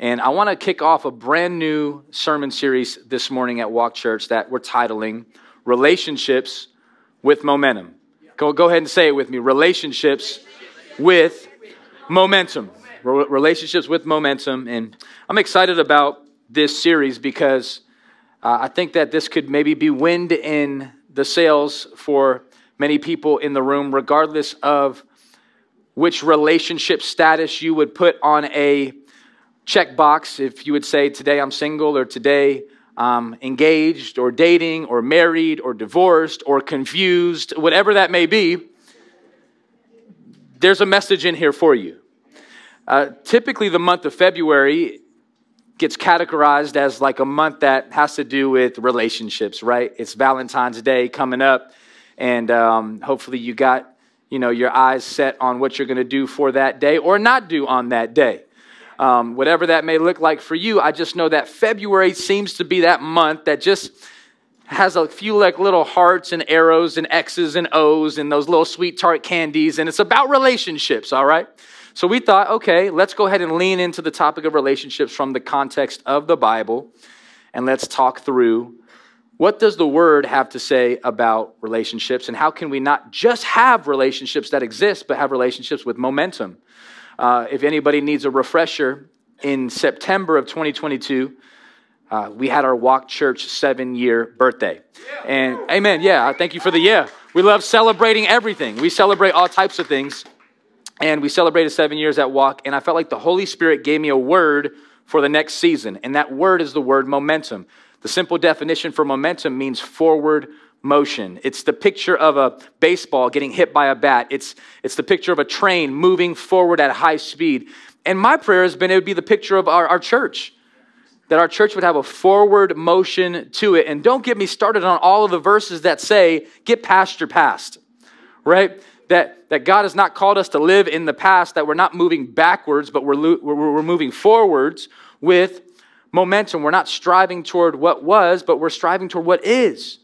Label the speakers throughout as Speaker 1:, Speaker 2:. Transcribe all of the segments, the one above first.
Speaker 1: And I want to kick off a brand new sermon series this morning at Walk Church that we're titling Relationships with Momentum. Go, go ahead and say it with me Relationships with Momentum. Relationships with Momentum. And I'm excited about this series because uh, I think that this could maybe be wind in the sails for many people in the room, regardless of which relationship status you would put on a checkbox. If you would say, Today I'm single, or today I'm engaged, or dating, or married, or divorced, or confused, whatever that may be, there's a message in here for you. Uh, typically, the month of February gets categorized as like a month that has to do with relationships, right? It's Valentine's Day coming up, and um, hopefully you got you know your eyes set on what you're going to do for that day or not do on that day. Um, whatever that may look like for you, I just know that February seems to be that month that just has a few like little hearts and arrows and X's and O's and those little sweet tart candies, and it's about relationships, all right? So we thought, okay, let's go ahead and lean into the topic of relationships from the context of the Bible, and let's talk through what does the word have to say about relationships, and how can we not just have relationships that exist, but have relationships with momentum? Uh, if anybody needs a refresher, in September of 2022, uh, we had our Walk Church seven year birthday. And amen, yeah, thank you for the yeah. We love celebrating everything, we celebrate all types of things and we celebrated seven years at Walk, and I felt like the Holy Spirit gave me a word for the next season, and that word is the word momentum. The simple definition for momentum means forward motion. It's the picture of a baseball getting hit by a bat. It's, it's the picture of a train moving forward at high speed. And my prayer has been it would be the picture of our, our church, that our church would have a forward motion to it. And don't get me started on all of the verses that say, get past your past, right? that, that God has not called us to live in the past, that we're not moving backwards, but we're, we're, we're moving forwards with momentum. We're not striving toward what was, but we're striving toward what is.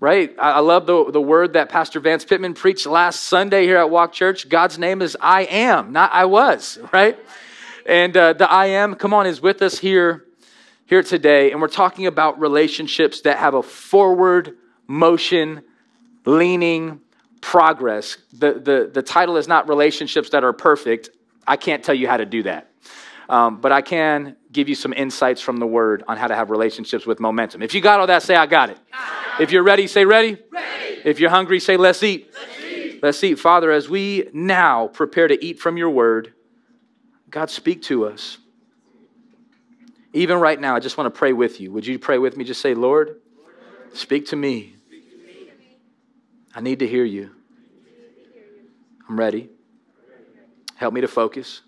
Speaker 1: Right? I, love the, the word that Pastor Vance Pitman preached last Sunday here at Walk Church. God's name is I am, not I was, right? And uh, the I am, come on, is with us here, here today. And we're talking about relationships that have a forward motion, leaning, progress. The, the, the title is not relationships that are perfect. I can't tell you how to do that. Um, but I can give you some insights from the word on how to have relationships with momentum. If you got all that, say, I got it. If you're ready, say, ready. ready. If you're hungry, say, let's eat. let's eat. Let's eat. Father, as we now prepare to eat from your word, God, speak to us. Even right now, I just want to pray with you. Would you pray with me? Just say, Lord, speak to me. I need to hear you. I'm ready. Help me to focus.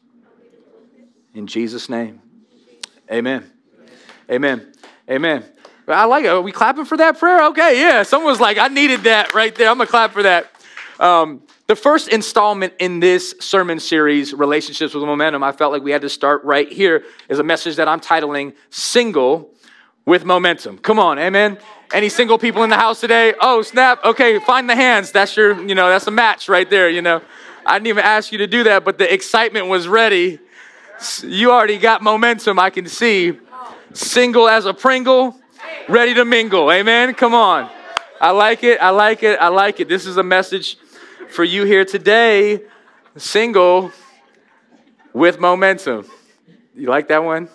Speaker 1: In Jesus' name. Amen. Amen. Amen. I like it. Are we clapping for that prayer? Okay, yeah. Someone was like, I needed that right there. I'm going to clap for that. Um, the first installment in this sermon series, Relationships with Momentum, I felt like we had to start right here, is a message that I'm titling Single with Momentum. Come on, amen. Any single people in the house today? Oh, snap. Okay, find the hands. That's your, you know, that's a match right there, you know. I didn't even ask you to do that, but the excitement was ready. You already got momentum, I can see. Single as a Pringle, ready to mingle. Amen. Come on. I like it. I like it. I like it. This is a message for you here today. Single with momentum. You like that one?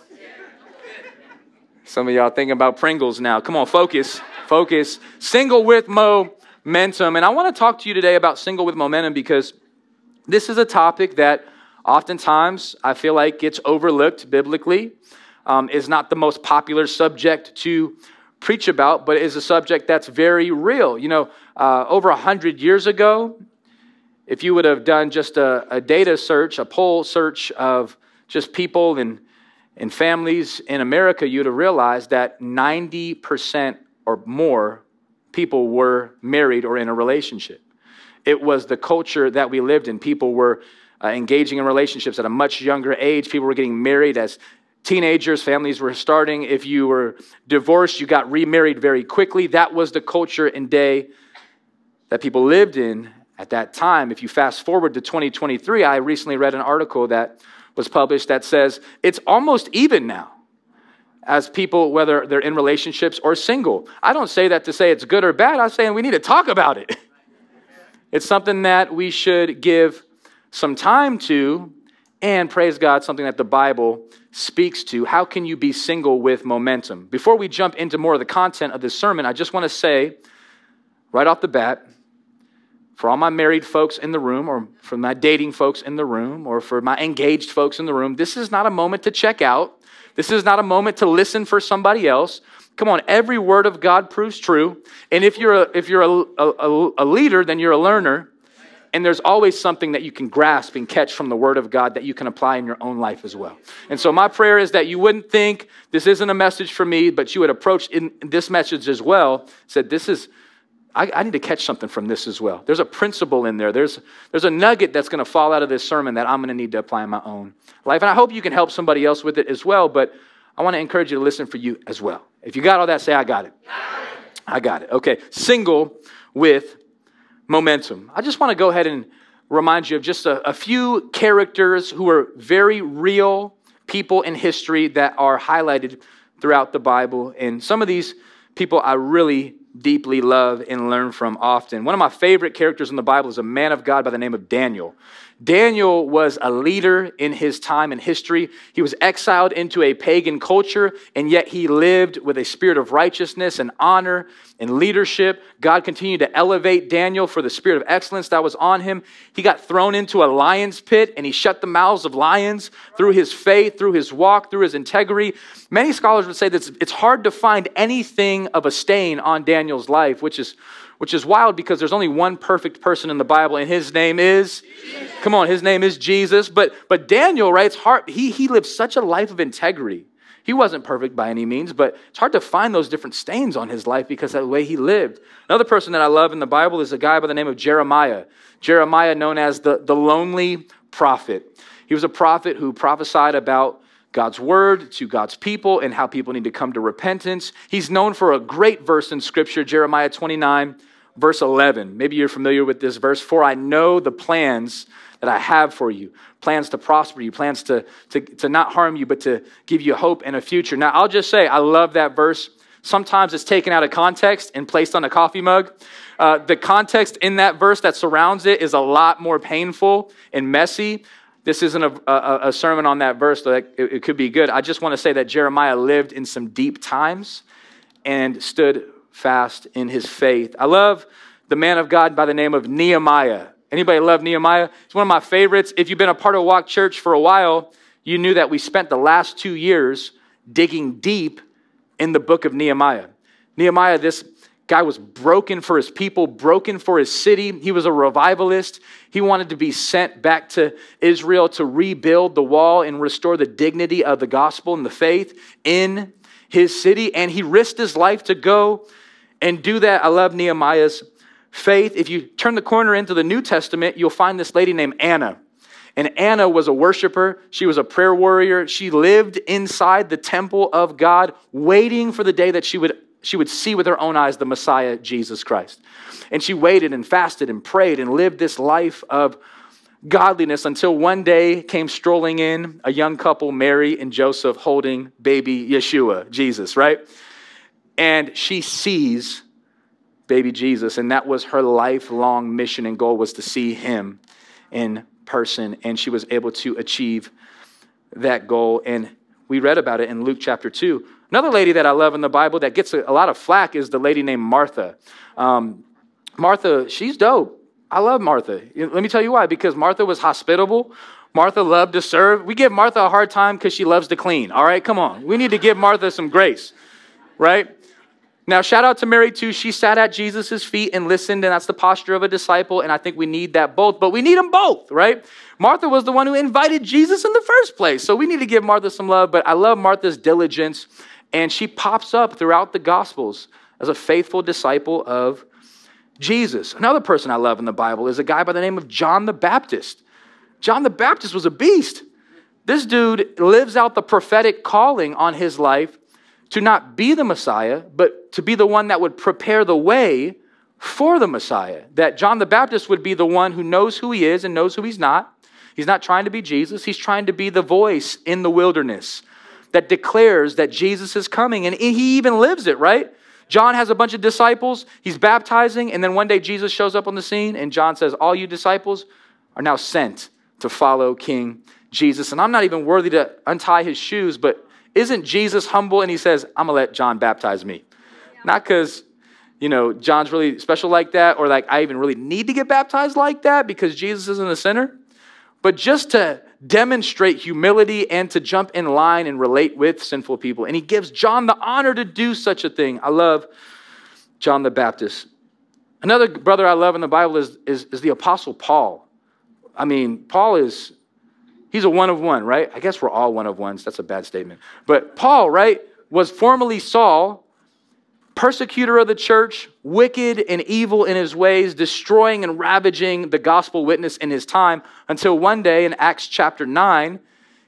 Speaker 1: Some of y'all thinking about Pringles now. Come on, focus, focus. Single with momentum. And I want to talk to you today about single with momentum because this is a topic that oftentimes I feel like it's overlooked biblically, um, is not the most popular subject to preach about, but is a subject that's very real. You know, uh, over a hundred years ago, if you would have done just a, a data search, a poll search of just people and in families in America, you'd have realized that 90% or more people were married or in a relationship. It was the culture that we lived in. People were uh, engaging in relationships at a much younger age. People were getting married as teenagers. Families were starting. If you were divorced, you got remarried very quickly. That was the culture and day that people lived in at that time. If you fast forward to 2023, I recently read an article that was published that says it's almost even now as people, whether they're in relationships or single. I don't say that to say it's good or bad. I'm saying we need to talk about it. It's something that we should give some time to, and praise God, something that the Bible speaks to. How can you be single with momentum? Before we jump into more of the content of this sermon, I just want to say right off the bat, for all my married folks in the room, or for my dating folks in the room, or for my engaged folks in the room, this is not a moment to check out. This is not a moment to listen for somebody else. Come on, every word of God proves true. And if you're a, if you're a, a, a leader, then you're a learner. And there's always something that you can grasp and catch from the Word of God that you can apply in your own life as well. And so, my prayer is that you wouldn't think this isn't a message for me, but you would approach in this message as well. Said, This is, I, I need to catch something from this as well. There's a principle in there, there's, there's a nugget that's going to fall out of this sermon that I'm going to need to apply in my own life. And I hope you can help somebody else with it as well, but I want to encourage you to listen for you as well. If you got all that, say, I got it. I got it. Okay. Single with momentum. I just want to go ahead and remind you of just a, a few characters who are very real people in history that are highlighted throughout the Bible. And some of these people I really deeply love and learn from often. One of my favorite characters in the Bible is a man of God by the name of Daniel. Daniel was a leader in his time in history. He was exiled into a pagan culture, and yet he lived with a spirit of righteousness and honor and leadership. God continued to elevate Daniel for the spirit of excellence that was on him. He got thrown into a lion's pit, and he shut the mouths of lions through his faith, through his walk, through his integrity. Many scholars would say that it's hard to find anything of a stain on Daniel's life, which is which is wild because there's only one perfect person in the Bible, and his name is, Jesus. come on, his name is Jesus. But but Daniel, right? It's hard. He he lived such a life of integrity. He wasn't perfect by any means, but it's hard to find those different stains on his life because of the way he lived. Another person that I love in the Bible is a guy by the name of Jeremiah. Jeremiah, known as the, the lonely prophet. He was a prophet who prophesied about God's word to God's people and how people need to come to repentance. He's known for a great verse in Scripture, Jeremiah 29, verse 11. Maybe you're familiar with this verse. For I know the plans that I have for you plans to prosper you, plans to, to, to not harm you, but to give you hope and a future. Now, I'll just say, I love that verse. Sometimes it's taken out of context and placed on a coffee mug. Uh, the context in that verse that surrounds it is a lot more painful and messy. This isn't a, a, a sermon on that verse, it, it could be good. I just want to say that Jeremiah lived in some deep times and stood fast in his faith. I love the man of God by the name of Nehemiah. Anybody love Nehemiah? It's one of my favorites. If you've been a part of Walk Church for a while, you knew that we spent the last two years digging deep in the book of Nehemiah. Nehemiah, this guy was broken for his people, broken for his city. He was a revivalist. He wanted to be sent back to Israel to rebuild the wall and restore the dignity of the gospel and the faith in his city. And he risked his life to go and do that. I love Nehemiah's faith. If you turn the corner into the New Testament, you'll find this lady named Anna. And Anna was a worshiper. She was a prayer warrior. She lived inside the temple of God, waiting for the day that she would, she would see with her own eyes the Messiah, Jesus Christ. And she waited and fasted and prayed and lived this life of godliness until one day came strolling in a young couple, Mary and Joseph, holding baby Yeshua, Jesus, right? And she sees baby Jesus. And that was her lifelong mission and goal was to see him in person. And she was able to achieve that goal. And we read about it in Luke chapter 2. Another lady that I love in the Bible that gets a, a lot of flack is the lady named Martha. Um, Martha, she's dope. I love Martha. Let me tell you why. Because Martha was hospitable. Martha loved to serve. We give Martha a hard time because she loves to clean. All right, come on. We need to give Martha some grace, right? Now, shout out to Mary too. She sat at Jesus' feet and listened, and that's the posture of a disciple. And I think we need that both, but we need them both, right? Martha was the one who invited Jesus in the first place. So we need to give Martha some love, but I love Martha's diligence, and she pops up throughout the Gospels as a faithful disciple of Jesus. Another person I love in the Bible is a guy by the name of John the Baptist. John the Baptist was a beast. This dude lives out the prophetic calling on his life to not be the Messiah, but to be the one that would prepare the way for the Messiah. That John the Baptist would be the one who knows who he is and knows who he's not. He's not trying to be Jesus, he's trying to be the voice in the wilderness that declares that Jesus is coming. And he even lives it, right? John has a bunch of disciples, he's baptizing, and then one day Jesus shows up on the scene, and John says, All you disciples are now sent to follow King Jesus. And I'm not even worthy to untie his shoes, but isn't Jesus humble and he says, I'm gonna let John baptize me? Not because you know, John's really special like that, or like I even really need to get baptized like that because Jesus isn't the sinner, but just to demonstrate humility and to jump in line and relate with sinful people. And he gives John the honor to do such a thing. I love John the Baptist. Another brother I love in the Bible is, is, is the Apostle Paul. I mean, Paul is, he's a one of one, right? I guess we're all one of ones. That's a bad statement. But Paul, right, was formerly Saul, persecutor of the church, wicked and evil in his ways, destroying and ravaging the gospel witness in his time, until one day in Acts chapter 9,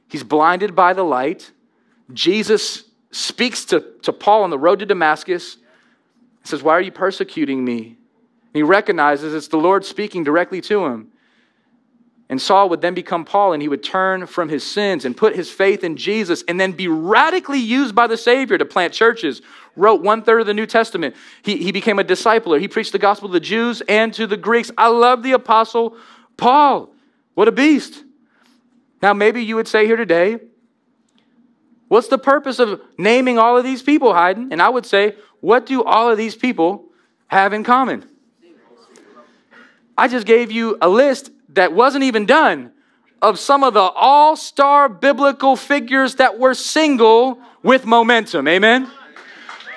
Speaker 1: he's blinded by the light. Jesus speaks to, to Paul on the road to Damascus. He says, Why are you persecuting me? And he recognizes it's the Lord speaking directly to him. And Saul would then become Paul, and he would turn from his sins and put his faith in Jesus, and then be radically used by the Savior to plant churches. Wrote one third of the New Testament. He, he became a discipler. He preached the gospel to the Jews and to the Greeks. I love the apostle Paul. What a beast. Now, maybe you would say here today, what's the purpose of naming all of these people, Hayden? And I would say, what do all of these people have in common? I just gave you a list that wasn't even done of some of the all star biblical figures that were single with momentum. Amen?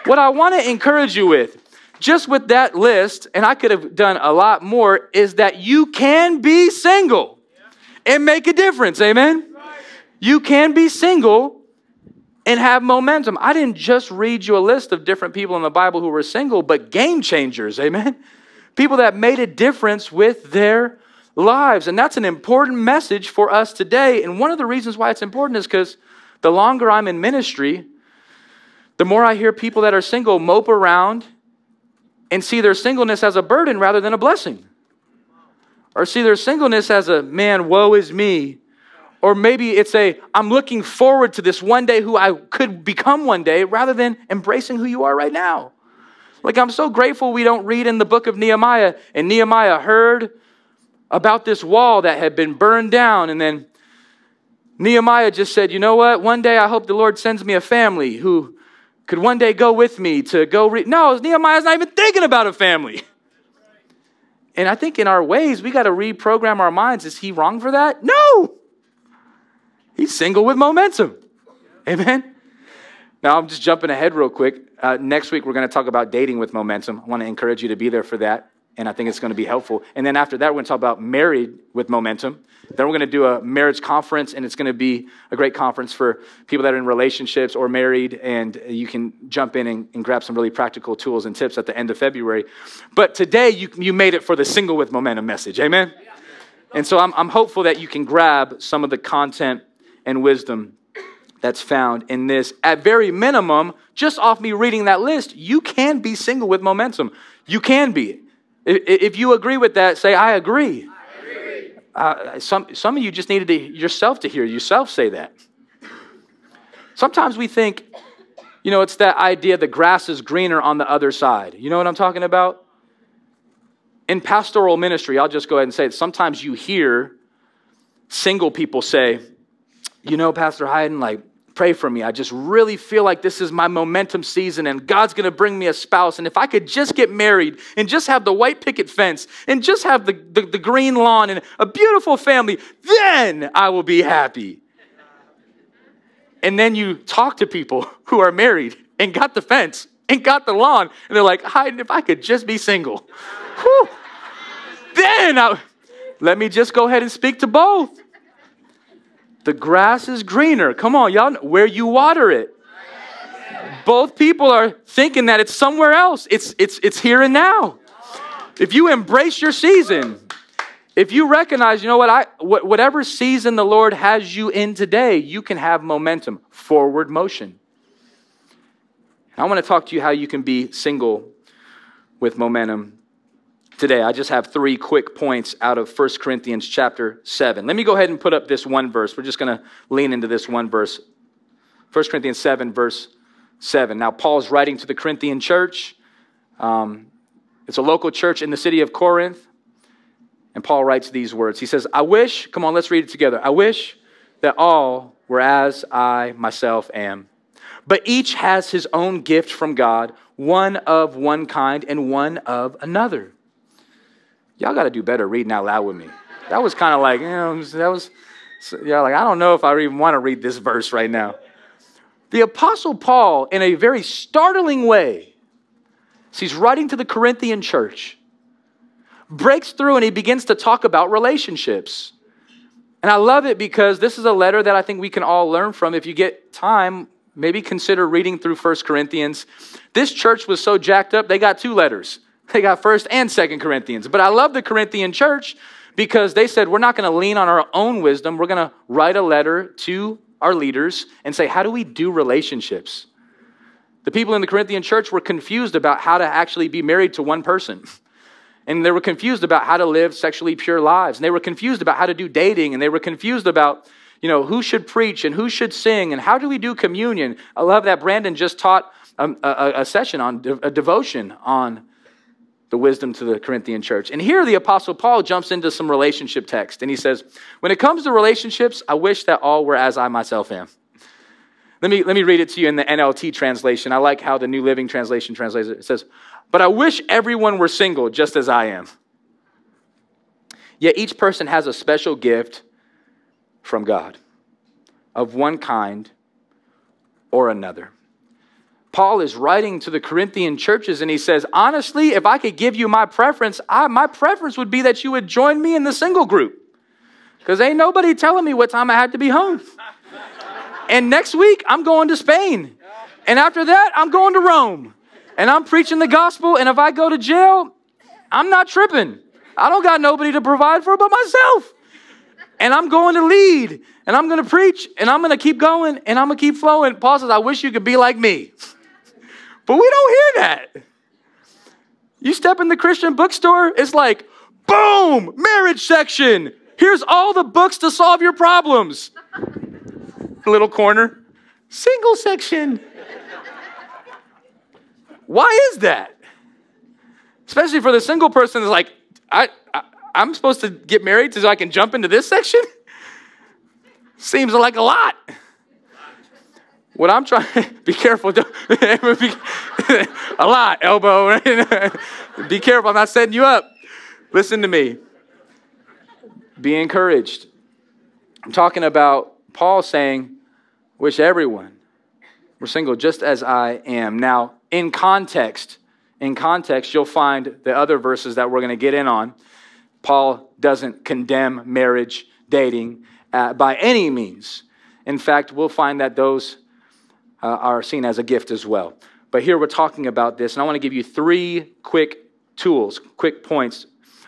Speaker 1: What I want to encourage you with, just with that list, and I could have done a lot more, is that you can be single and make a difference. Amen? You can be single and have momentum. I didn't just read you a list of different people in the Bible who were single, but game changers. Amen? People that made a difference with their lives. And that's an important message for us today. And one of the reasons why it's important is because the longer I'm in ministry, the more I hear people that are single mope around and see their singleness as a burden rather than a blessing. Or see their singleness as a man, woe is me. Or maybe it's a, I'm looking forward to this one day who I could become one day rather than embracing who you are right now. Like, I'm so grateful we don't read in the book of Nehemiah, and Nehemiah heard about this wall that had been burned down. And then Nehemiah just said, You know what? One day I hope the Lord sends me a family who could one day go with me to go read. No, Nehemiah's not even thinking about a family. And I think in our ways, we got to reprogram our minds. Is he wrong for that? No. He's single with momentum. Amen. Now, I'm just jumping ahead real quick. Uh, next week, we're going to talk about dating with momentum. I want to encourage you to be there for that and I think it's going to be helpful. And then after that, we're going to talk about married with momentum. Then we're going to do a marriage conference, and it's going to be a great conference for people that are in relationships or married, and you can jump in and, and grab some really practical tools and tips at the end of February. But today, you, you made it for the single with momentum message. Amen? And so I'm, I'm hopeful that you can grab some of the content and wisdom that's found in this. At very minimum, just off me reading that list, you can be single with momentum. You can be. If you agree with that, say, I agree. I agree. Uh, some, some of you just needed to, yourself to hear yourself say that. Sometimes we think, you know, it's that idea the grass is greener on the other side. You know what I'm talking about? In pastoral ministry, I'll just go ahead and say it. Sometimes you hear single people say, you know, Pastor Hayden, like, pray for me. I just really feel like this is my momentum season and God's going to bring me a spouse. And if I could just get married and just have the white picket fence and just have the, the, the green lawn and a beautiful family, then I will be happy. And then you talk to people who are married and got the fence and got the lawn, and they're like, Hi, if I could just be single. Whew. Then I, let me just go ahead and speak to both. The grass is greener. Come on, y'all, where you water it. Both people are thinking that it's somewhere else. It's, it's, it's here and now. If you embrace your season, if you recognize, you know what, I, whatever season the Lord has you in today, you can have momentum, forward motion. I want to talk to you how you can be single with momentum today. I just have three quick points out of 1 Corinthians chapter 7. Let me go ahead and put up this one verse. We're just going to lean into this one verse. 1 Corinthians 7, verse 7. Now, Paul's writing to the Corinthian church. Um, it's a local church in the city of Corinth. And Paul writes these words. He says, I wish, come on, let's read it together. I wish that all were as I myself am. But each has his own gift from God, one of one kind and one of another. Y'all got to do better reading out loud with me. That was kind of like, you know, that was, yeah, like, I don't know if I even want to read this verse right now. The Apostle Paul, in a very startling way, he's writing to the Corinthian church, breaks through and he begins to talk about relationships. And I love it because this is a letter that I think we can all learn from. If you get time, maybe consider reading through First Corinthians. This church was so jacked up, they got two letters. They got 1st and 2nd Corinthians. But I love the Corinthian church because they said, we're not going to lean on our own wisdom. We're going to write a letter to our leaders and say, how do we do relationships? The people in the Corinthian church were confused about how to actually be married to one person. And they were confused about how to live sexually pure lives. And they were confused about how to do dating. And they were confused about, you know, who should preach and who should sing and how do we do communion. I love that Brandon just taught um, a, a, a session on a devotion on the wisdom to the Corinthian church. And here the Apostle Paul jumps into some relationship text. And he says, When it comes to relationships, I wish that all were as I myself am. Let me, let me read it to you in the NLT translation. I like how the New Living Translation translates it. It says, But I wish everyone were single just as I am. Yet each person has a special gift from God of one kind or another. Paul is writing to the Corinthian churches and he says, Honestly, if I could give you my preference, I, my preference would be that you would join me in the single group. Because ain't nobody telling me what time I had to be home. and next week, I'm going to Spain. And after that, I'm going to Rome. And I'm preaching the gospel. And if I go to jail, I'm not tripping. I don't got nobody to provide for but myself. And I'm going to lead. And I'm going to preach. And I'm going to keep going. And I'm going to keep flowing. Paul says, I wish you could be like me. But we don't hear that. You step in the Christian bookstore, it's like, boom, marriage section. Here's all the books to solve your problems. Little corner, single section. Why is that? Especially for the single person, is like, I, I, I'm supposed to get married so I can jump into this section? Seems like a lot. What I'm trying, be careful. a lot, elbow. be careful. I'm not setting you up. Listen to me. Be encouraged. I'm talking about Paul saying, wish everyone were single just as I am. Now, in context, in context, you'll find the other verses that we're going to get in on. Paul doesn't condemn marriage, dating uh, by any means. In fact, we'll find that those uh, are seen as a gift as well. But here we're talking about this, and I want to give you three quick tools, quick points.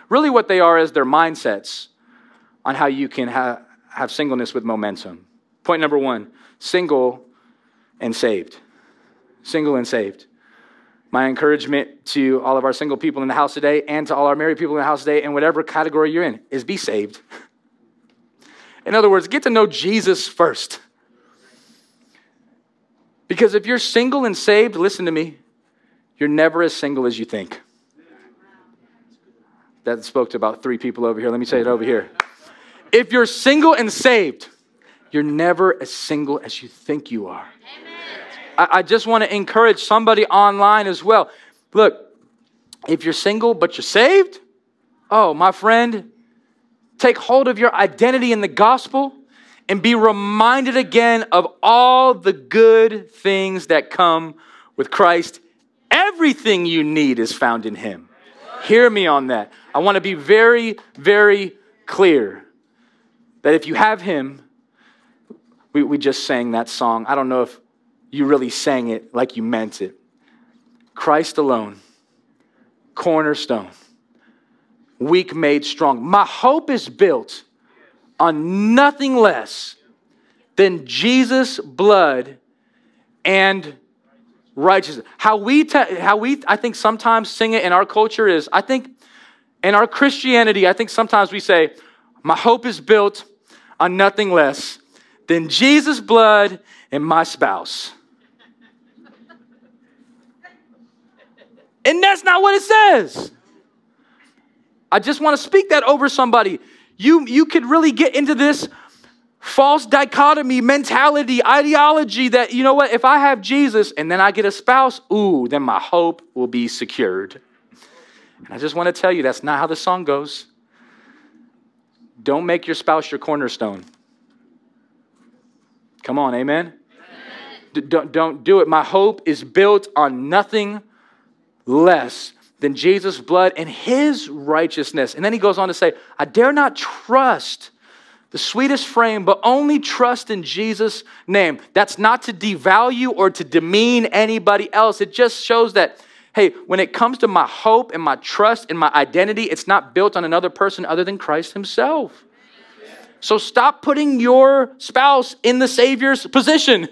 Speaker 1: Really, what they are is their mindsets on how you can ha- have singleness with momentum. Point number one single and saved. Single and saved. My encouragement to all of our single people in the house today and to all our married people in the house today, and whatever category you're in, is be saved. In other words, get to know Jesus first. Because if you're single and saved, listen to me, you're never as single as you think. That spoke to about three people over here. Let me say it over here. If you're single and saved, you're never as single as you think you are. I, I just want to encourage somebody online as well. Look, if you're single but you're saved, oh, my friend, take hold of your identity in the gospel and be reminded again of all the good things that come with Christ. Everything you need is found in Him. Hear me on that. I want to be very, very clear that if you have Him, we, we just sang that song. I don't know if you really sang it like you meant it. Christ alone, cornerstone, weak made strong. My hope is built on nothing less than Jesus' blood and righteousness. How we, te- how we, I think, sometimes sing it in our culture is, I think In our Christianity, I think sometimes we say, My hope is built on nothing less than Jesus' blood and my spouse. and that's not what it says. I just want to speak that over somebody. You, you could really get into this false dichotomy mentality, ideology that, you know what, if I have Jesus and then I get a spouse, ooh, then my hope will be secured. And I just want to tell you that's not how the song goes. Don't make your spouse your cornerstone. Come on, amen? amen. D- don't, don't do it. My hope is built on nothing less than Jesus' blood and his righteousness. And then he goes on to say, I dare not trust the sweetest frame, but only trust in Jesus' name. That's not to devalue or to demean anybody else. It just shows that, hey, when it comes to my hope and my trust and my identity, it's not built on another person other than Christ himself. So stop putting your spouse in the Savior's position.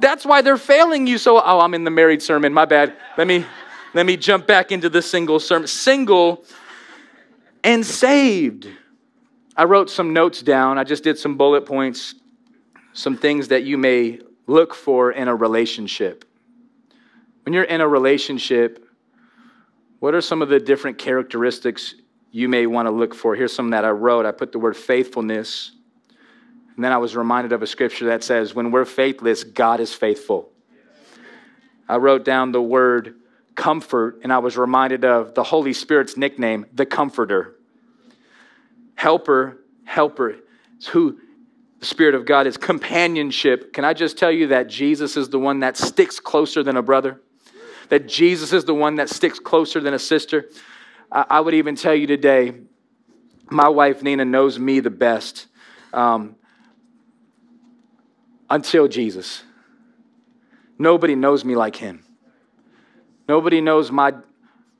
Speaker 1: That's why they're failing you so. Oh, I'm in the married sermon. My bad. Let me let me jump back into the single sermon. Single and saved. I wrote some notes down. I just did some bullet points, some things that you may look for in a relationship. When you're in a relationship, what are some of the different characteristics you may want to look for? Here's some that I wrote. I put the word faithfulness. And then I was reminded of a scripture that says, when we're faithless, God is faithful. I wrote down the word comfort, and I was reminded of the Holy Spirit's nickname, the Comforter. Helper, helper, it's who the Spirit of God is. Companionship. Can I just tell you that Jesus is the one that sticks closer than a brother? That Jesus is the one that sticks closer than a sister? I, I would even tell you today, my wife Nina knows me the best um, until Jesus. Nobody knows me like him. Nobody knows my,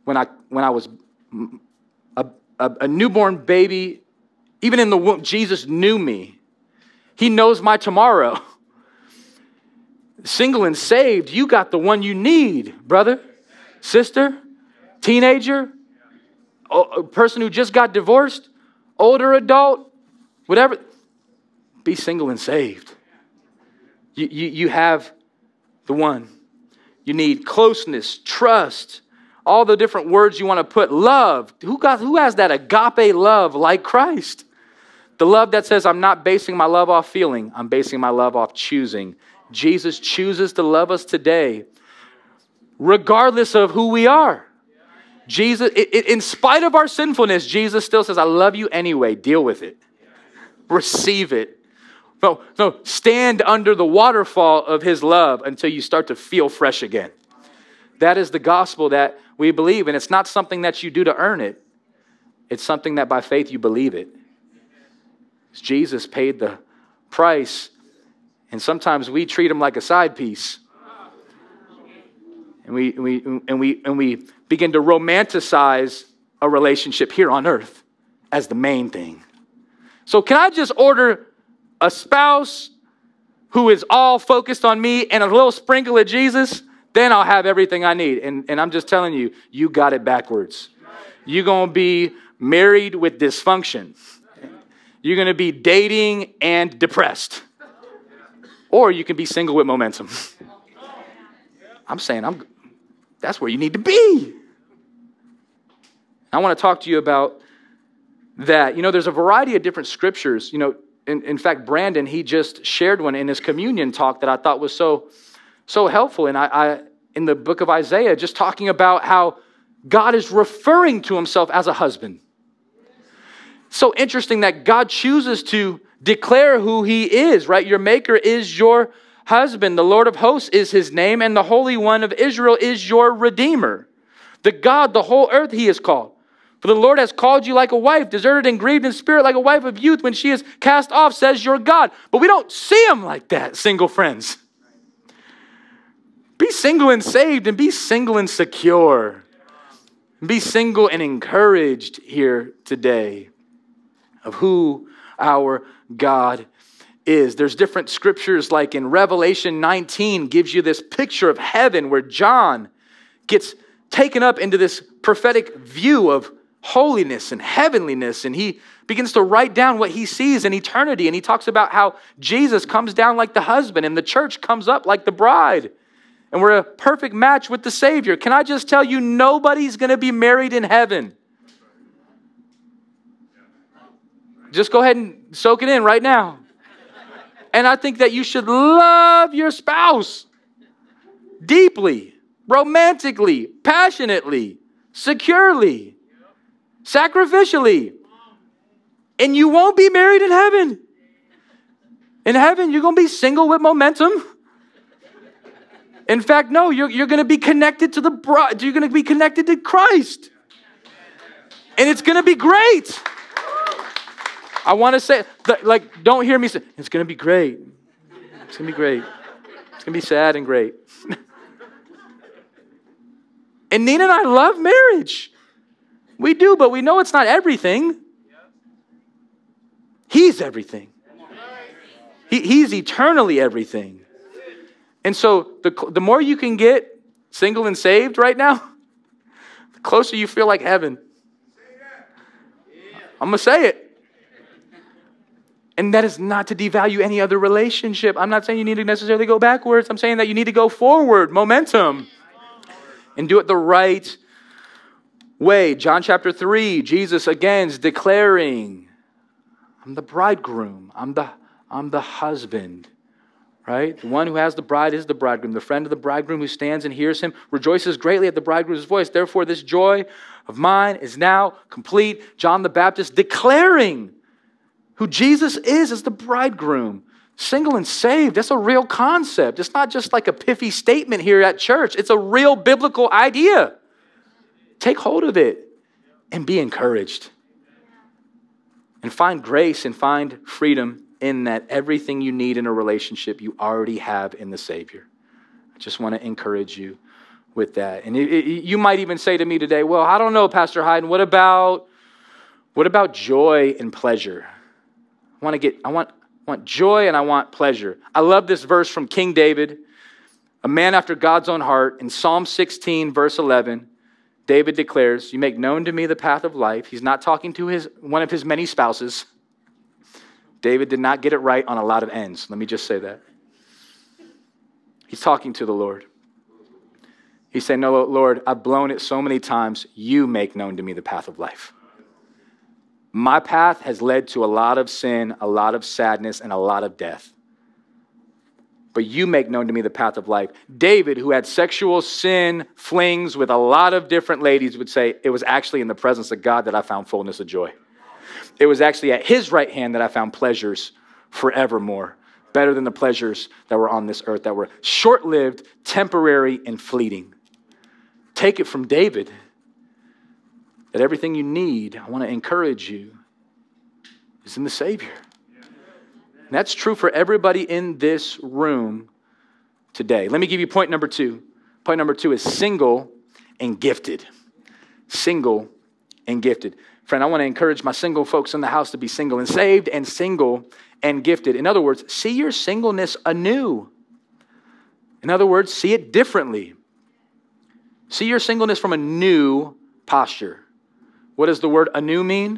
Speaker 1: when I, when I was a, a, a newborn baby, even in the womb, Jesus knew me. He knows my tomorrow. Single and saved, you got the one you need, brother, sister, teenager, a person who just got divorced, older adult, whatever. Be single and saved. You, you, you have the one. You need closeness, trust, all the different words you want to put. Love. Who, got, who has that agape love like Christ? The love that says, I'm not basing my love off feeling, I'm basing my love off choosing. Jesus chooses to love us today, regardless of who we are. Jesus, in spite of our sinfulness, Jesus still says, I love you anyway. Deal with it, receive it. No, no, stand under the waterfall of his love until you start to feel fresh again. That is the gospel that we believe, and it's not something that you do to earn it. It's something that by faith you believe it. Jesus paid the price, and sometimes we treat him like a side piece. And we, we, and we, and we begin to romanticize a relationship here on earth as the main thing. So, can I just order a spouse who is all focused on me and a little sprinkle of Jesus, then I'll have everything I need. And, and I'm just telling you, you got it backwards. You're going to be married with dysfunction. You're going to be dating and depressed. Or you can be single with momentum. I'm saying I'm that's where you need to be. I want to talk to you about that. You know, there's a variety of different scriptures. You know, in, in fact, Brandon, he just shared one in his communion talk that I thought was so, so helpful. And I, I in the book of Isaiah, just talking about how God is referring to himself as a husband. So interesting that God chooses to declare who he is, right? Your maker is your husband. The Lord of hosts is his name, and the Holy One of Israel is your redeemer. The God, the whole earth, he is called. For the Lord has called you like a wife, deserted and grieved in spirit, like a wife of youth when she is cast off, says your God. But we don't see him like that, single friends. Be single and saved, and be single and secure. Be single and encouraged here today of who our God is. There's different scriptures, like in Revelation 19, gives you this picture of heaven where John gets taken up into this prophetic view of holiness and heavenliness. And he begins to write down what he sees in eternity. And he talks about how Jesus comes down like the husband and the church comes up like the bride. And we're a perfect match with the Savior. Can I just tell you, nobody's going to be married in heaven. Just go ahead and soak it in right now. And I think that you should love your spouse deeply, romantically, passionately, securely, sacrificially. And you won't be married in heaven. In heaven, you're going to be single with momentum. In fact, no, you're, you're going to be connected to the bride. You're going to be connected to Christ. And it's going to be great. I want to say, like, don't hear me say, it's going to be great. It's going to be great. It's going to be sad and great. and Nina and I love marriage. We do, but we know it's not everything. He's everything. He, he's eternally everything. And so the, the more you can get single and saved right now, the closer you feel like heaven. I'm going to say it. And that is not to devalue any other relationship. I'm not saying you need to necessarily go backwards. I'm saying that you need to go forward, momentum, and do it the right way. John chapter 3, Jesus again is declaring, I'm the bridegroom, I'm the, I'm the husband. Right? The one who has the bride is the bridegroom. The friend of the bridegroom who stands and hears him rejoices greatly at the bridegroom's voice. Therefore, this joy of mine is now complete. John the Baptist declaring who Jesus is as the bridegroom. Single and saved, that's a real concept. It's not just like a piffy statement here at church, it's a real biblical idea. Take hold of it and be encouraged. And find grace and find freedom in that everything you need in a relationship you already have in the Savior. I just want to encourage you with that. And it, it, you might even say to me today, well, I don't know, Pastor Hayden, what about, what about joy and pleasure? I want to get, I want, I want joy and I want pleasure. I love this verse from King David, a man after God's own heart. In Psalm 16, verse 11, David declares, You make known to me the path of life. He's not talking to his, one of his many spouses. David did not get it right on a lot of ends. Let me just say that. He's talking to the Lord. He's saying, No, Lord, I've blown it so many times. You make known to me the path of life. My path has led to a lot of sin, a lot of sadness, and a lot of death. But you make known to me the path of life. David, who had sexual sin flings with a lot of different ladies, would say, It was actually in the presence of God that I found fullness of joy. It was actually at his right hand that I found pleasures forevermore, better than the pleasures that were on this earth, that were short lived, temporary, and fleeting. Take it from David that everything you need, I want to encourage you, is in the Savior. And that's true for everybody in this room today. Let me give you point number two. Point number two is single and gifted. Single and gifted. Friend, I want to encourage my single folks in the house to be single and saved and single and gifted. In other words, see your singleness anew. In other words, see it differently. See your singleness from a new posture. What does the word anew mean?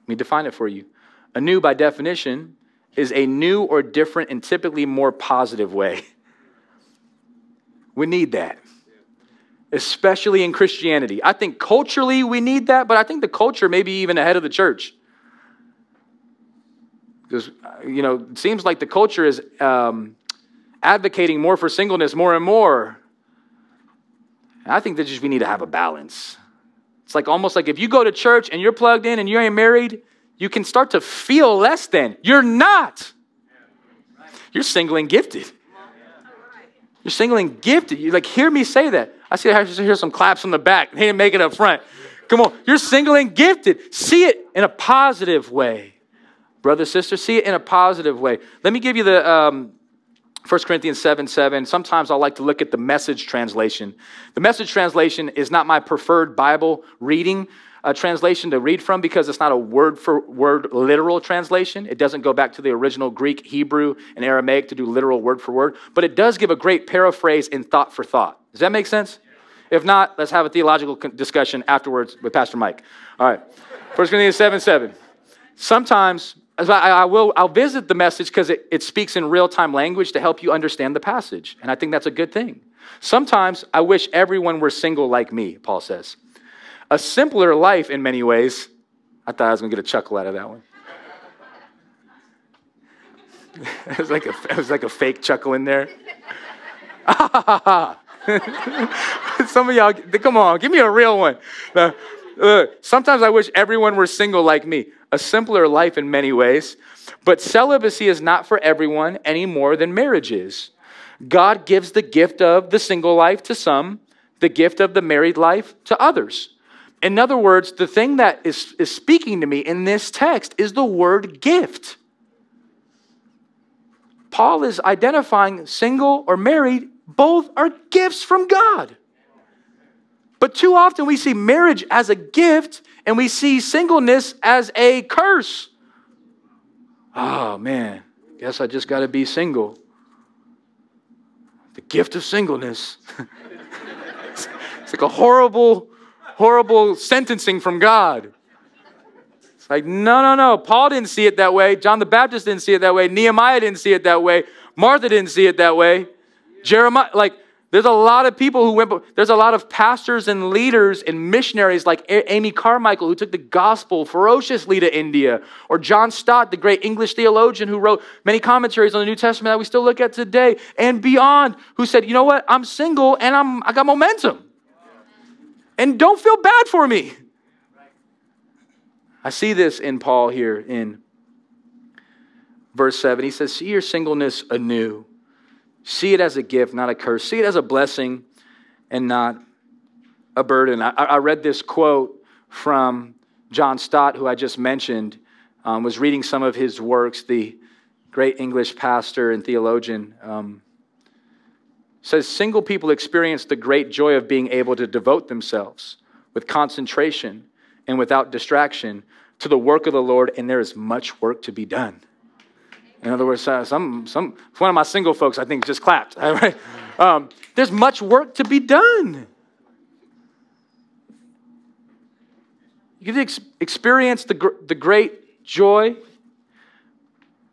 Speaker 1: Let me define it for you. Anew, by definition, is a new or different and typically more positive way. We need that, especially in Christianity. I think culturally we need that, but I think the culture may be even ahead of the church. Because, you know, it seems like the culture is um, advocating more for singleness more and more. I think that just we need to have a balance. It's like almost like if you go to church and you're plugged in and you ain't married, you can start to feel less than. You're not. You're single and gifted. You're single and gifted. You like hear me say that. I see I hear some claps from the back. They didn't make it up front. Come on. You're single and gifted. See it in a positive way. Brother, sister, see it in a positive way. Let me give you the um, 1 Corinthians 7 7. Sometimes I like to look at the message translation. The message translation is not my preferred Bible reading uh, translation to read from because it's not a word for word literal translation. It doesn't go back to the original Greek, Hebrew, and Aramaic to do literal word for word, but it does give a great paraphrase in thought for thought. Does that make sense? If not, let's have a theological discussion afterwards with Pastor Mike. All right. 1 Corinthians 7 7. Sometimes I, I will I'll visit the message because it, it speaks in real-time language to help you understand the passage. And I think that's a good thing. Sometimes I wish everyone were single like me, Paul says. A simpler life in many ways. I thought I was gonna get a chuckle out of that one. it, was like a, it was like a fake chuckle in there. Some of y'all, come on, give me a real one. Uh, sometimes I wish everyone were single like me. A simpler life in many ways. But celibacy is not for everyone any more than marriage is. God gives the gift of the single life to some, the gift of the married life to others. In other words, the thing that is, is speaking to me in this text is the word gift. Paul is identifying single or married, both are gifts from God. But too often we see marriage as a gift and we see singleness as a curse. Oh man, guess I just got to be single. The gift of singleness. it's, it's like a horrible, horrible sentencing from God. It's like, no, no, no. Paul didn't see it that way. John the Baptist didn't see it that way. Nehemiah didn't see it that way. Martha didn't see it that way. Jeremiah, like, there's a lot of people who went, there's a lot of pastors and leaders and missionaries like Amy Carmichael who took the gospel ferociously to India, or John Stott, the great English theologian who wrote many commentaries on the New Testament that we still look at today and beyond, who said, you know what, I'm single and I'm, I got momentum. And don't feel bad for me. I see this in Paul here in verse 7. He says, See your singleness anew. See it as a gift, not a curse. See it as a blessing and not a burden. I, I read this quote from John Stott, who I just mentioned, um, was reading some of his works, the great English pastor and theologian. Um, says single people experience the great joy of being able to devote themselves with concentration and without distraction to the work of the Lord, and there is much work to be done. In other words, uh, some, some, one of my single folks, I think, just clapped. Um, there's much work to be done. You can ex- experience the, gr- the great joy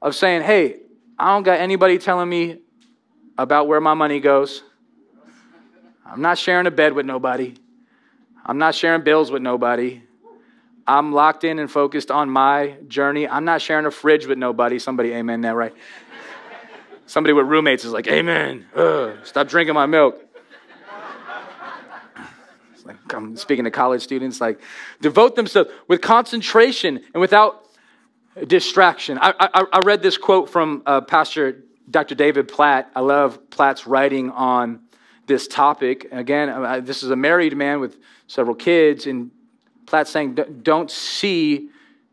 Speaker 1: of saying, hey, I don't got anybody telling me about where my money goes. I'm not sharing a bed with nobody. I'm not sharing bills with nobody. I'm locked in and focused on my journey. I'm not sharing a fridge with nobody. Somebody, amen that, right? Somebody with roommates is like, amen. Ugh, stop drinking my milk. It's like, I'm speaking to college students, like, devote themselves with concentration and without distraction. I, I, I read this quote from uh, Pastor Dr. David Platt. I love Platt's writing on this topic. Again, uh, this is a married man with several kids, and Platt's saying don't see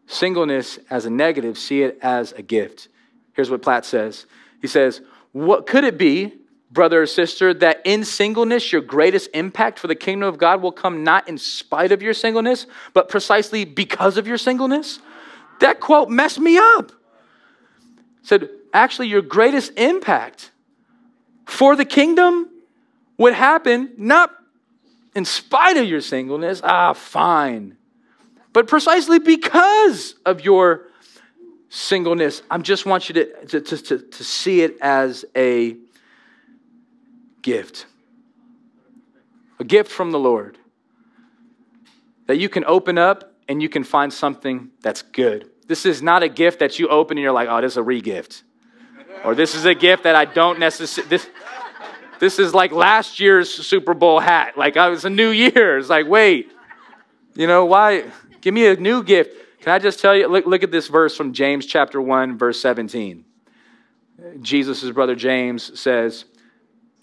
Speaker 1: singleness as a negative, see it as a gift. Here's what Platt says He says, What could it be, brother or sister, that in singleness your greatest impact for the kingdom of God will come not in spite of your singleness, but precisely because of your singleness? That quote messed me up. Said, actually, your greatest impact for the kingdom would happen not in spite of your singleness, ah, fine. But precisely because of your singleness, I just want you to, to, to, to see it as a gift. A gift from the Lord that you can open up and you can find something that's good. This is not a gift that you open and you're like, oh, this is a re gift. Or this is a gift that I don't necessarily. This is like last year's Super Bowl hat. Like, uh, oh, was a new year. It's like, wait, you know, why? Give me a new gift. Can I just tell you? Look, look at this verse from James chapter 1, verse 17. Jesus' brother James says,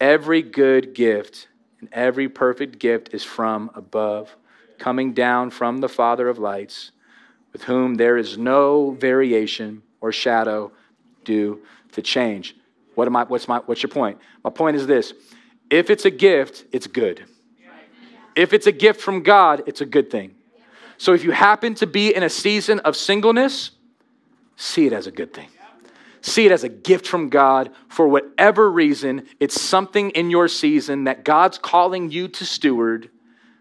Speaker 1: Every good gift and every perfect gift is from above, coming down from the Father of lights, with whom there is no variation or shadow due to change. What am I, what's, my, what's your point? My point is this if it's a gift, it's good. If it's a gift from God, it's a good thing. So if you happen to be in a season of singleness, see it as a good thing. See it as a gift from God for whatever reason. It's something in your season that God's calling you to steward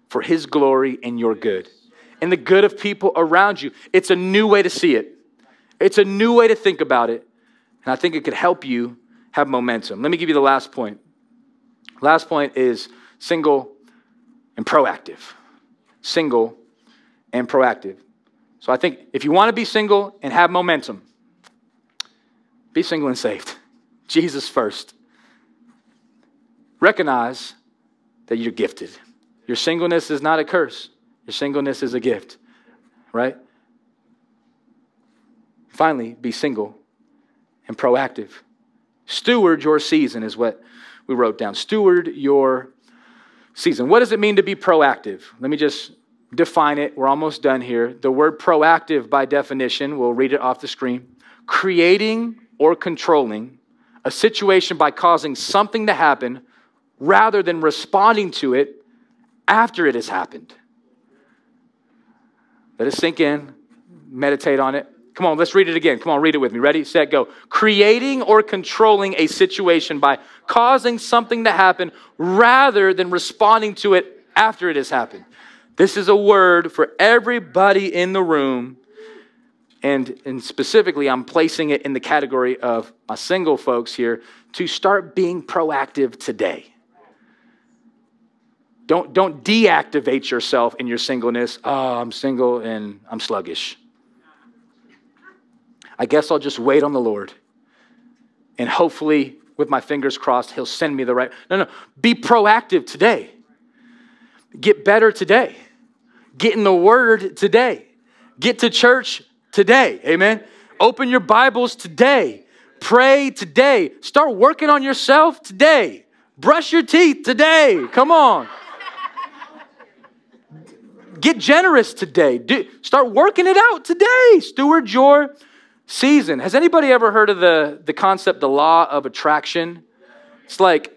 Speaker 1: for His glory and your good and the good of people around you. It's a new way to see it, it's a new way to think about it. And I think it could help you have momentum. Let me give you the last point. Last point is single and proactive. Single and proactive. So I think if you want to be single and have momentum, be single and saved. Jesus first. Recognize that you're gifted. Your singleness is not a curse, your singleness is a gift, right? Finally, be single and proactive. Steward your season, is what we wrote down. Steward your season. What does it mean to be proactive? Let me just define it. We're almost done here. The word proactive, by definition, we'll read it off the screen creating or controlling a situation by causing something to happen rather than responding to it after it has happened. Let it sink in, meditate on it. Come on, let's read it again. Come on, read it with me. Ready, set, go. Creating or controlling a situation by causing something to happen rather than responding to it after it has happened. This is a word for everybody in the room. And, and specifically, I'm placing it in the category of my single folks here to start being proactive today. Don't, don't deactivate yourself in your singleness. Oh, I'm single and I'm sluggish. I guess I'll just wait on the Lord. And hopefully, with my fingers crossed, He'll send me the right. No, no. Be proactive today. Get better today. Get in the Word today. Get to church today. Amen. Open your Bibles today. Pray today. Start working on yourself today. Brush your teeth today. Come on. Get generous today. Do, start working it out today. Steward your season. Has anybody ever heard of the, the concept, the law of attraction? It's like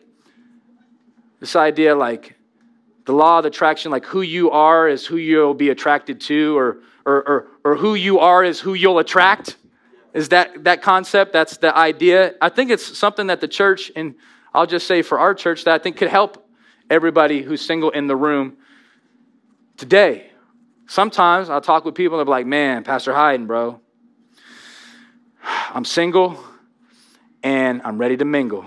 Speaker 1: this idea like the law of attraction, like who you are is who you'll be attracted to, or, or, or, or who you are is who you'll attract. Is that that concept? That's the idea. I think it's something that the church, and I'll just say for our church, that I think could help everybody who's single in the room today. Sometimes I'll talk with people and they're like, man, Pastor Hayden, bro, I'm single and I'm ready to mingle.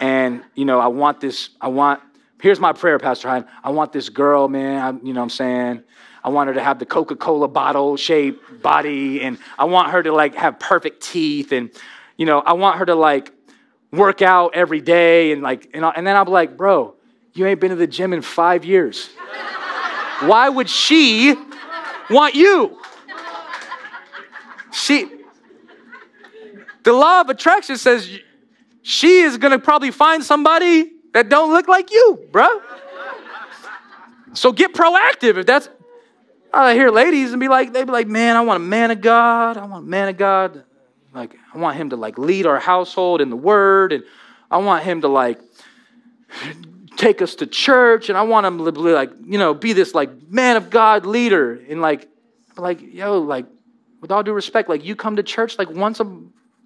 Speaker 1: And, you know, I want this, I want, here's my prayer, Pastor Hyde. I want this girl, man, I, you know what I'm saying? I want her to have the Coca Cola bottle shaped body, and I want her to like have perfect teeth, and, you know, I want her to like work out every day, and like, and, and then I'll be like, bro, you ain't been to the gym in five years. Why would she want you? She, the law of attraction says she is going to probably find somebody that don't look like you, bro. So get proactive if that's. I hear ladies and be like, they be like, man, I want a man of God. I want a man of God. Like, I want him to like lead our household in the Word, and I want him to like take us to church, and I want him to like, you know, be this like man of God leader. And like, like, yo, like, with all due respect, like you come to church like once a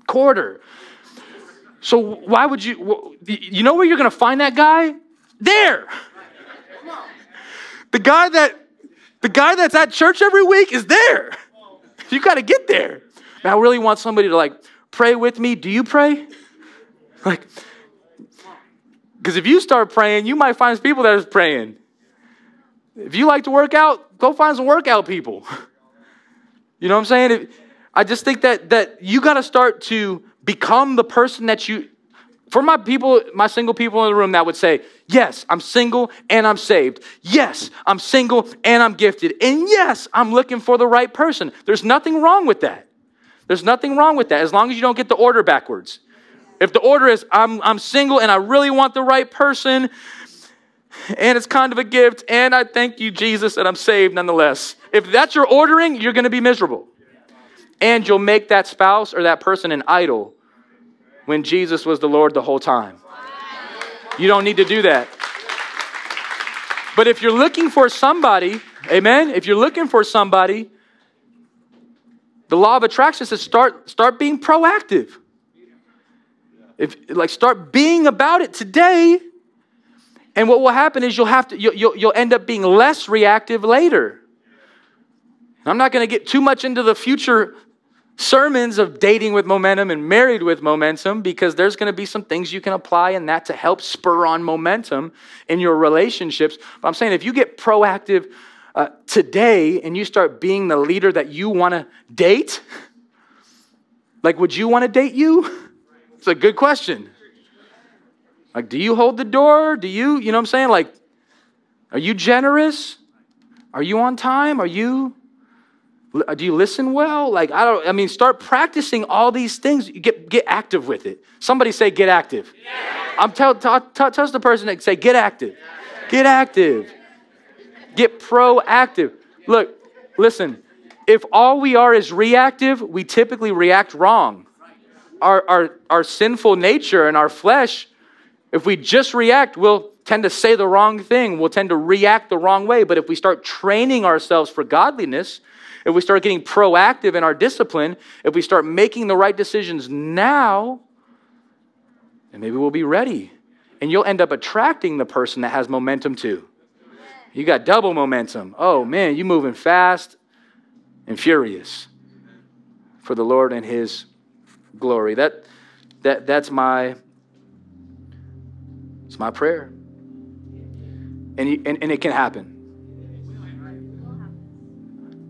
Speaker 1: quarter. So why would you, you know where you're going to find that guy? There. The guy that, the guy that's at church every week is there. You got to get there. Man, I really want somebody to like pray with me. Do you pray? Like, because if you start praying, you might find people that are praying. If you like to work out, go find some workout people. You know what I'm saying? If, I just think that that you got to start to become the person that you for my people, my single people in the room that would say, Yes, I'm single and I'm saved. Yes, I'm single and I'm gifted. And yes, I'm looking for the right person. There's nothing wrong with that. There's nothing wrong with that as long as you don't get the order backwards. If the order is, I'm, I'm single and I really want the right person, and it's kind of a gift, and I thank you, Jesus, and I'm saved nonetheless. If that's your ordering, you're going to be miserable. And you'll make that spouse or that person an idol when Jesus was the Lord the whole time. You don't need to do that. But if you're looking for somebody, amen, if you're looking for somebody, The law of attraction says start, start being proactive. If like start being about it today, and what will happen is you'll have to you'll, you'll, you'll end up being less reactive later. I'm not going to get too much into the future sermons of dating with momentum and married with momentum because there's going to be some things you can apply in that to help spur on momentum in your relationships. But I'm saying if you get proactive uh, today and you start being the leader that you want to date, like, would you want to date you? It's a good question. Like, do you hold the door? Do you, you know what I'm saying? Like, are you generous? Are you on time? Are you do you listen well? Like, I don't, I mean, start practicing all these things. Get, get active with it. Somebody say, get active. Yeah. I'm tell, tell, tell, tell the person that say, get active. Get active. Get proactive. Look, listen, if all we are is reactive, we typically react wrong. Our, our, our sinful nature and our flesh, if we just react, we'll tend to say the wrong thing. We'll tend to react the wrong way. But if we start training ourselves for godliness, if we start getting proactive in our discipline, if we start making the right decisions now, then maybe we'll be ready. And you'll end up attracting the person that has momentum too. You got double momentum. Oh man, you moving fast and furious for the Lord and his glory. That that that's my it's my prayer. And, and, and it can happen.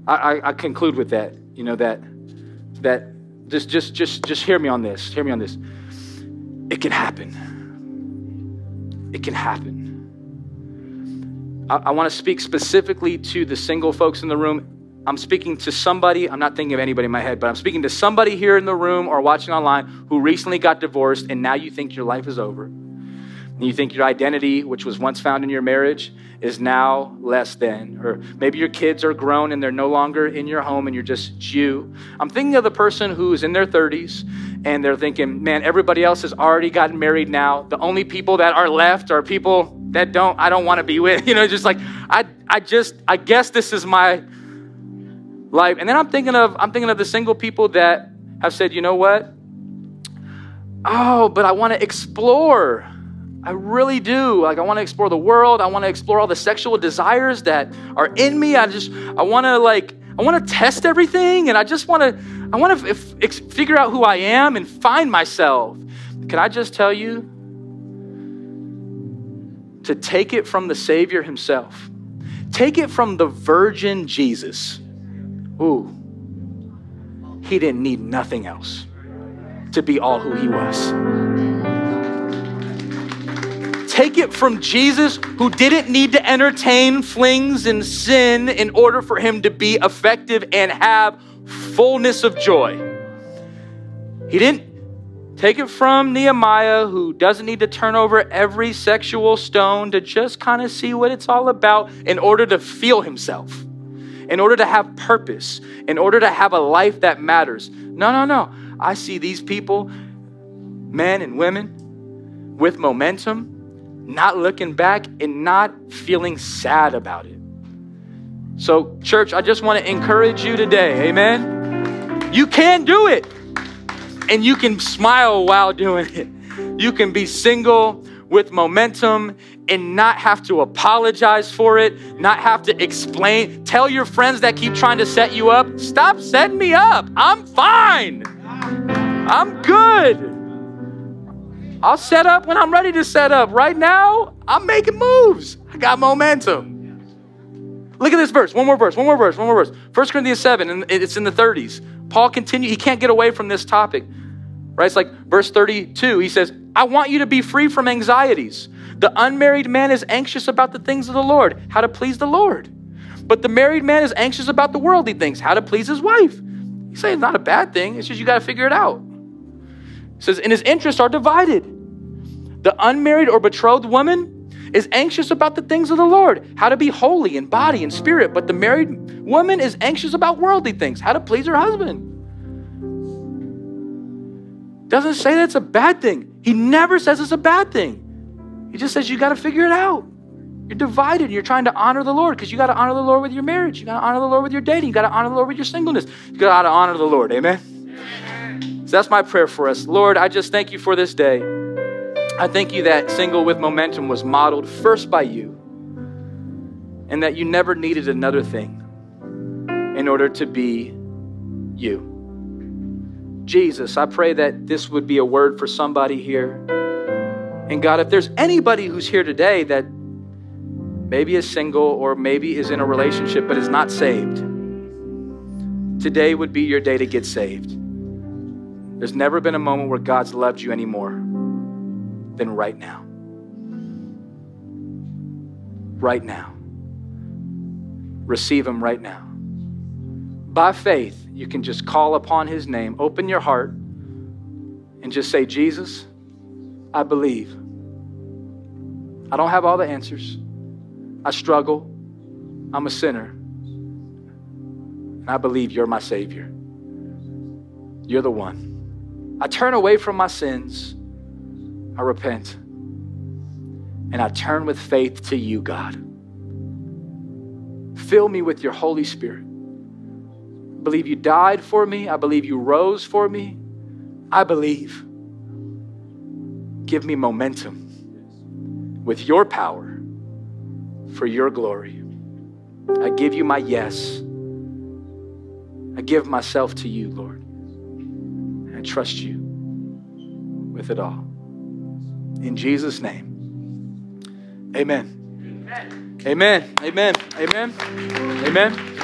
Speaker 1: I, I, conclude with that, you know, that that just just just just hear me on this. Hear me on this. It can happen. It can happen. I, I want to speak specifically to the single folks in the room. I'm speaking to somebody, I'm not thinking of anybody in my head, but I'm speaking to somebody here in the room or watching online who recently got divorced and now you think your life is over. And you think your identity, which was once found in your marriage, is now less than. Or maybe your kids are grown and they're no longer in your home and you're just you. I'm thinking of the person who's in their 30s and they're thinking, man, everybody else has already gotten married now. The only people that are left are people that don't, I don't want to be with. You know, just like, I, I just, I guess this is my life. And then I'm thinking of, I'm thinking of the single people that have said, you know what? Oh, but I want to explore. I really do. Like I want to explore the world. I want to explore all the sexual desires that are in me. I just I want to like I want to test everything and I just want to I want to f- f- figure out who I am and find myself. Can I just tell you to take it from the Savior himself. Take it from the virgin Jesus. Ooh. He didn't need nothing else to be all who he was. Take it from Jesus, who didn't need to entertain flings and sin in order for him to be effective and have fullness of joy. He didn't take it from Nehemiah, who doesn't need to turn over every sexual stone to just kind of see what it's all about in order to feel himself, in order to have purpose, in order to have a life that matters. No, no, no. I see these people, men and women, with momentum not looking back and not feeling sad about it. So, church, I just want to encourage you today. Amen. You can do it. And you can smile while doing it. You can be single with momentum and not have to apologize for it, not have to explain. Tell your friends that keep trying to set you up, stop setting me up. I'm fine. I'm good. I'll set up when I'm ready to set up. Right now, I'm making moves. I got momentum. Look at this verse. One more verse. One more verse. One more verse. 1 Corinthians 7, and it's in the 30s. Paul continues, he can't get away from this topic. Right? It's like verse 32. He says, I want you to be free from anxieties. The unmarried man is anxious about the things of the Lord, how to please the Lord. But the married man is anxious about the worldly things, how to please his wife. He's saying it's not a bad thing, it's just you got to figure it out. Says, and his interests are divided. The unmarried or betrothed woman is anxious about the things of the Lord, how to be holy in body and spirit. But the married woman is anxious about worldly things, how to please her husband. Doesn't say that's a bad thing. He never says it's a bad thing. He just says you got to figure it out. You're divided. You're trying to honor the Lord because you got to honor the Lord with your marriage. You got to honor the Lord with your dating. You got to honor the Lord with your singleness. You got to honor the Lord. Amen. So that's my prayer for us. Lord, I just thank you for this day. I thank you that single with momentum was modeled first by you and that you never needed another thing in order to be you. Jesus, I pray that this would be a word for somebody here. And God, if there's anybody who's here today that maybe is single or maybe is in a relationship but is not saved, today would be your day to get saved. There's never been a moment where God's loved you any more than right now. Right now. Receive Him right now. By faith, you can just call upon His name, open your heart, and just say, Jesus, I believe. I don't have all the answers. I struggle. I'm a sinner. And I believe you're my Savior. You're the one. I turn away from my sins. I repent. And I turn with faith to you, God. Fill me with your Holy Spirit. I believe you died for me. I believe you rose for me. I believe. Give me momentum with your power for your glory. I give you my yes. I give myself to you, Lord. Trust you with it all. In Jesus' name, amen. Amen. Amen. Amen. Amen.